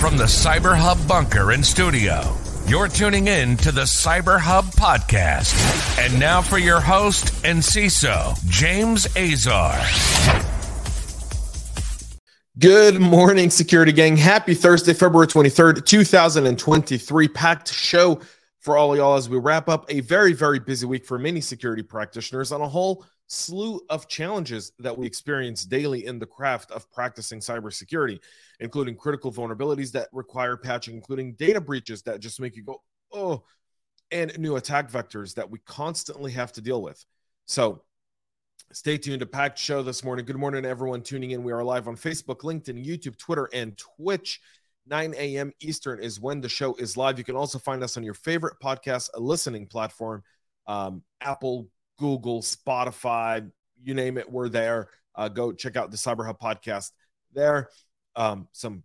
From the Cyber Hub bunker and studio, you're tuning in to the Cyber Hub podcast. And now for your host and CISO, James Azar. Good morning, security gang. Happy Thursday, February 23rd, 2023. Packed show for all y'all as we wrap up a very, very busy week for many security practitioners on a whole slew of challenges that we experience daily in the craft of practicing cybersecurity, including critical vulnerabilities that require patching, including data breaches that just make you go, oh, and new attack vectors that we constantly have to deal with. So, stay tuned to packed show this morning. Good morning to everyone tuning in. We are live on Facebook, LinkedIn, YouTube, Twitter, and Twitch. 9 a.m. Eastern is when the show is live. You can also find us on your favorite podcast listening platform um, Apple, Google, Spotify, you name it, we're there. Uh, go check out the Cyber Hub podcast there. Um, some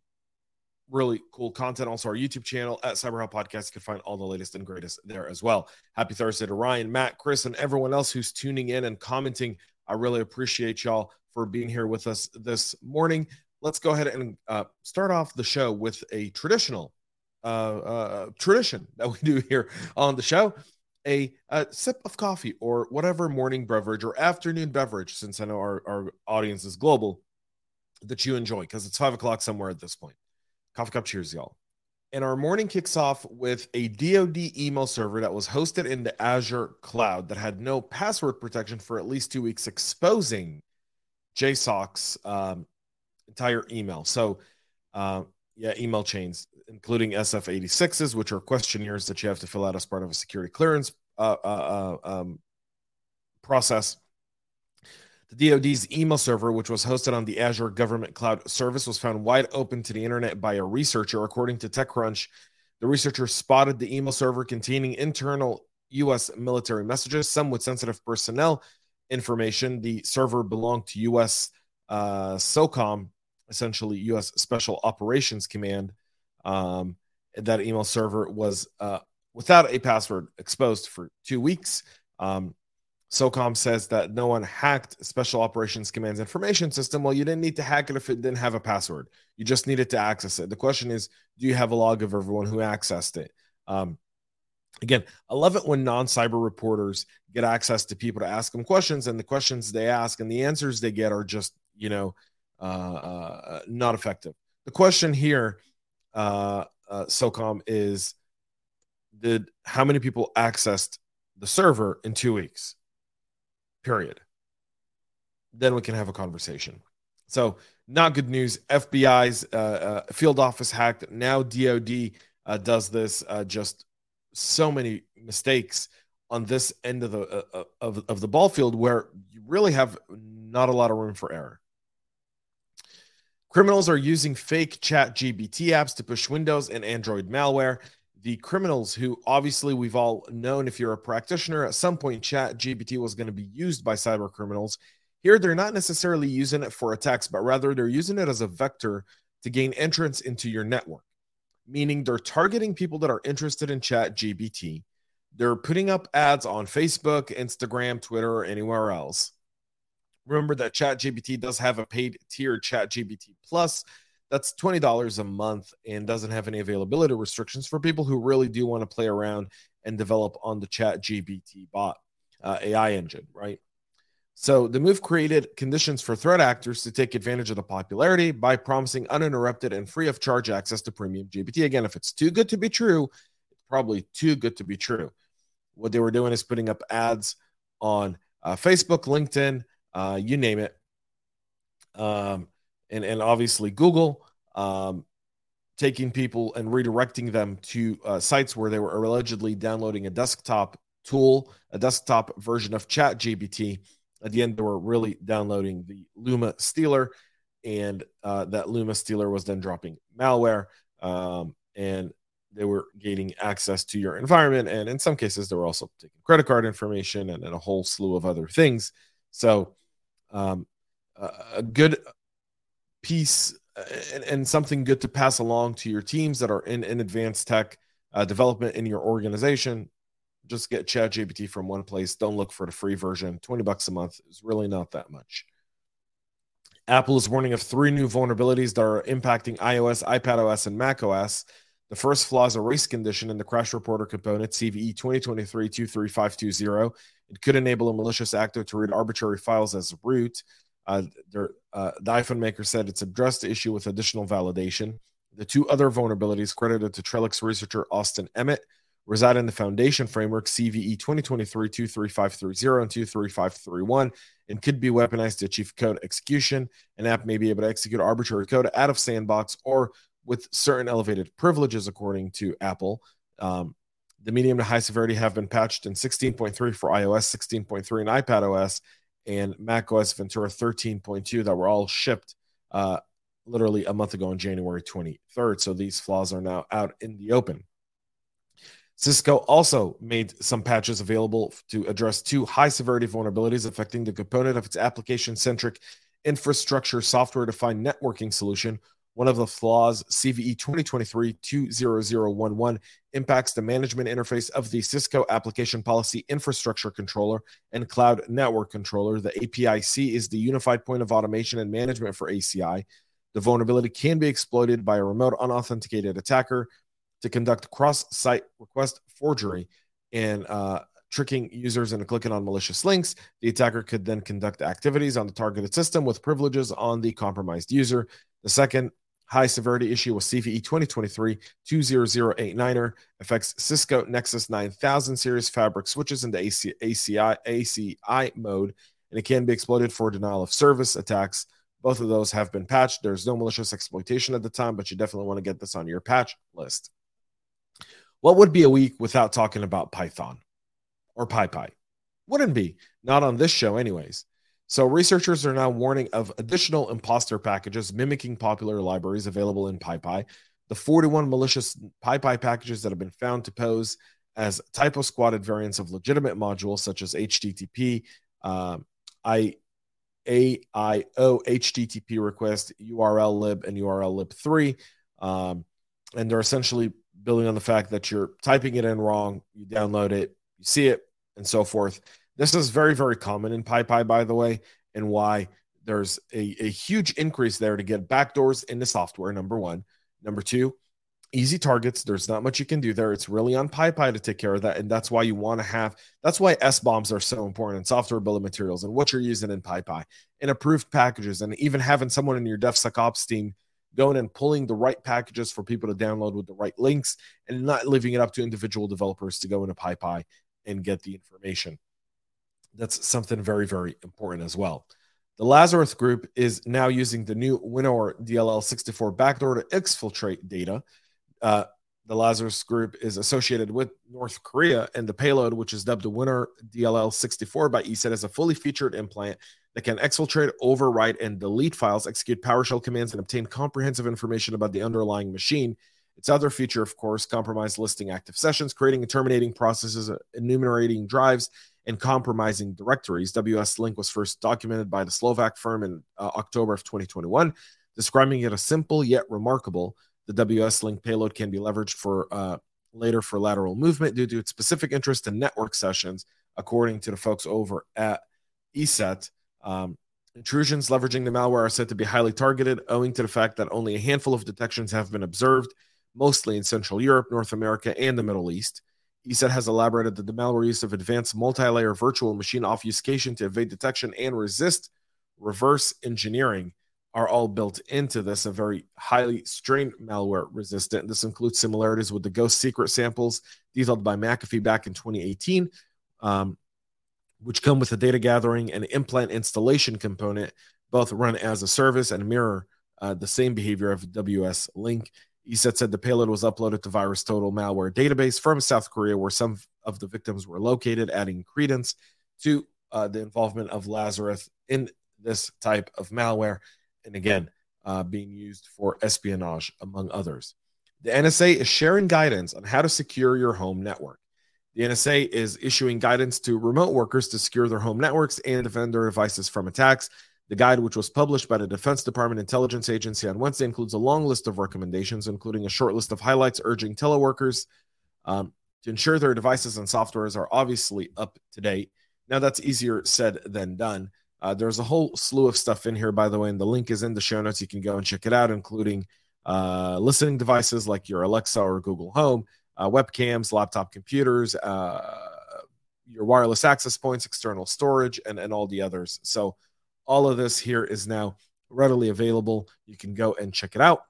really cool content. Also, our YouTube channel at Cyber Hub Podcast. You can find all the latest and greatest there as well. Happy Thursday to Ryan, Matt, Chris, and everyone else who's tuning in and commenting. I really appreciate y'all for being here with us this morning. Let's go ahead and uh, start off the show with a traditional uh, uh, tradition that we do here on the show a, a, sip of coffee or whatever morning beverage or afternoon beverage, since I know our, our audience is global, that you enjoy because it's five o'clock somewhere at this point. Coffee cup cheers, y'all. And our morning kicks off with a DoD email server that was hosted in the Azure cloud that had no password protection for at least two weeks, exposing JSOC's um, entire email. So, uh, yeah, email chains including SF86s, which are questionnaires that you have to fill out as part of a security clearance uh, uh, uh, um, process. The DoD's email server, which was hosted on the Azure Government Cloud Service, was found wide open to the internet by a researcher. According to TechCrunch, the researcher spotted the email server containing internal U.S. military messages, some with sensitive personnel information. The server belonged to U.S. Uh, SOCOM, essentially U.S. Special Operations Command, um, that email server was uh, without a password exposed for two weeks. Um, SOCOM says that no one hacked Special Operations Command's information system. Well, you didn't need to hack it if it didn't have a password. You just needed to access it. The question is, do you have a log of everyone who accessed it? Um, again, I love it when non-cyber reporters get access to people to ask them questions, and the questions they ask and the answers they get are just, you know, uh, uh, not effective. The question here uh, uh, SOCOM is did how many people accessed the server in two weeks? Period. Then we can have a conversation. So, not good news. FBI's uh, uh, field office hacked. Now DoD uh, does this. Uh, just so many mistakes on this end of the uh, of, of the ball field where you really have not a lot of room for error. Criminals are using fake ChatGPT apps to push Windows and Android malware. The criminals, who obviously we've all known if you're a practitioner, at some point ChatGPT was going to be used by cyber criminals. Here, they're not necessarily using it for attacks, but rather they're using it as a vector to gain entrance into your network, meaning they're targeting people that are interested in ChatGPT. They're putting up ads on Facebook, Instagram, Twitter, or anywhere else Remember that ChatGPT does have a paid tier ChatGPT Plus. That's $20 a month and doesn't have any availability restrictions for people who really do want to play around and develop on the ChatGPT bot uh, AI engine, right? So the move created conditions for threat actors to take advantage of the popularity by promising uninterrupted and free of charge access to premium GPT. Again, if it's too good to be true, it's probably too good to be true. What they were doing is putting up ads on uh, Facebook, LinkedIn, uh, you name it. Um, and, and obviously Google, um, taking people and redirecting them to uh, sites where they were allegedly downloading a desktop tool, a desktop version of ChatGPT. At the end, they were really downloading the Lumma Stealer, and uh, that Lumma Stealer was then dropping malware, um, and they were gaining access to your environment. And in some cases, they were also taking credit card information and, and a whole slew of other things. So um, a good piece uh, and, and, something good to pass along to your teams that are in, in advanced tech uh, development in your organization. Just get ChatGPT from one place. Don't look for the free version. 20 bucks a month is really not that much. Apple is warning of three new vulnerabilities that are impacting iOS, iPadOS, and macOS. The first flaw is a race condition in the crash reporter component, CVE 2023-23520. It could enable a malicious actor to read arbitrary files as root. Uh, uh, the iPhone maker said it's addressed the issue with additional validation. The two other vulnerabilities credited to Trellix researcher Austin Emmitt reside in the foundation framework CVE 2023-23530 and 23531 and could be weaponized to achieve code execution. An app may be able to execute arbitrary code out of sandbox or with certain elevated privileges, according to Apple. Um, the medium to high severity have been patched in 16.3 for iOS, 16.3 in iPadOS, and macOS Ventura 13.2 that were all shipped uh, literally a month ago on January 23rd. So these flaws are now out in the open. Cisco also made some patches available to address two high severity vulnerabilities affecting the component of its application centric infrastructure software defined networking solution. One of the flaws, CVE 2023 20011, impacts the management interface of the Cisco Application Policy Infrastructure Controller and Cloud Network Controller. The APIC is the unified point of automation and management for ACI. The vulnerability can be exploited by a remote unauthenticated attacker to conduct cross site request forgery and uh, tricking users into clicking on malicious links. The attacker could then conduct activities on the targeted system with privileges on the compromised user. The second high severity issue with CVE 2023 20089er affects Cisco Nexus 9000 series fabric switches into AC, ACI, ACI mode, and it can be exploited for denial of service attacks. Both of those have been patched. There's no malicious exploitation at the time, but you definitely want to get this on your patch list. What would be a week without talking about Python or PyPI? Wouldn't be. Not on this show, anyways. So, researchers are now warning of additional imposter packages mimicking popular libraries available in PyPI. The 41 malicious PyPI packages that have been found to pose as typo squatted variants of legitimate modules such as HTTP, I, AIO, HTTP request, urllib, and urllib3. Um, and they're essentially building on the fact that you're typing it in wrong, you download it, you see it, and so forth. This is very, very common in PyPI, by the way, and why there's a, a huge increase there to get backdoors into software. Number one. Number two, easy targets. There's not much you can do there. It's really on PyPI to take care of that. And that's why you want to have, that's why SBOMs are so important in software of materials and what you're using in PyPI and approved packages and even having someone in your DevSecOps team going and pulling the right packages for people to download with the right links and not leaving it up to individual developers to go into PyPI and get the information. That's something very, very important as well. The Lazarus group is now using the new WinOR DLL64 backdoor to exfiltrate data. Uh, the Lazarus group is associated with North Korea, and the payload, which is dubbed the WinOR DLL64 by ESET, is a fully featured implant that can exfiltrate, overwrite, and delete files, execute PowerShell commands, and obtain comprehensive information about the underlying machine. Its other feature, of course, compromise listing active sessions, creating and terminating processes, enumerating drives, and compromising directories. Wslink was first documented by the Slovak firm in uh, October of 2021, describing it as simple yet remarkable. The Wslink payload can be leveraged for uh, later for lateral movement due to its specific interest in network sessions, according to the folks over at ESET. Um, intrusions leveraging the malware are said to be highly targeted, owing to the fact that only a handful of detections have been observed, mostly in Central Europe, North America, and the Middle East. ESET has elaborated that the malware use of advanced multi-layer virtual machine obfuscation to evade detection and resist reverse engineering are all built into this, a very highly strained malware resistant. This includes similarities with the GhostSecret samples detailed by McAfee back in 2018, um, which come with a data gathering and implant installation component, both run as a service and mirror uh, the same behavior of Wslink. ESET said the payload was uploaded to VirusTotal malware database from South Korea, where some of the victims were located, adding credence to uh, the involvement of Lazarus in this type of malware. And again, uh, being used for espionage, among others. The NSA is sharing guidance on how to secure your home network. The NSA is issuing guidance to remote workers to secure their home networks and defend their devices from attacks. The guide, which was published by the Defense Department Intelligence Agency on Wednesday, includes a long list of recommendations, including a short list of highlights urging teleworkers um, to ensure their devices and softwares are obviously up to date. Now, that's easier said than done. Uh, there's a whole slew of stuff in here, by the way, and the link is in the show notes. You can go and check it out, including uh, listening devices like your Alexa or Google Home, uh, webcams, laptop computers, uh, your wireless access points, external storage, and, and all the others. So, all of this here is now readily available. You can go and check it out.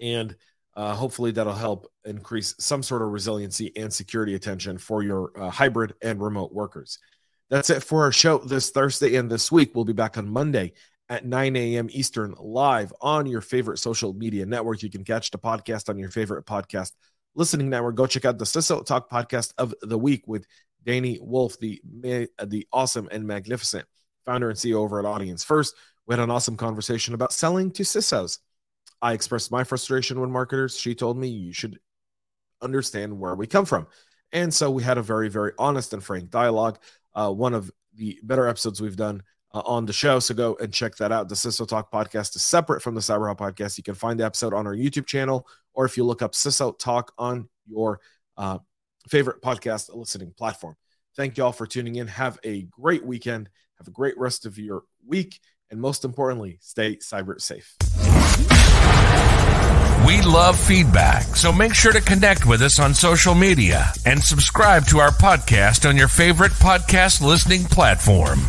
And uh, hopefully, that'll help increase some sort of resiliency and security attention for your uh, hybrid and remote workers. That's it for our show this Thursday and this week. We'll be back on Monday at 9 a.m. Eastern live on your favorite social media network. You can catch the podcast on your favorite podcast listening network. Go check out the CISO Talk podcast of the week with Dani Woolf, the, the awesome and magnificent founder and CEO over at Audience First. We had an awesome conversation about selling to CISOs. I expressed my frustration with marketers. She told me you should understand where we come from. And so we had a very, very honest and frank dialogue. Uh, one of the better episodes we've done uh, on the show. So go and check that out. The CISO Talk podcast is separate from the CyberHub podcast. You can find the episode on our YouTube channel, or if you look up CISO Talk on your uh, favorite podcast listening platform. Thank you all for tuning in. Have a great weekend. Have a great rest of your week. And most importantly, stay cyber safe. We love feedback, so make sure to connect with us on social media and subscribe to our podcast on your favorite podcast listening platform.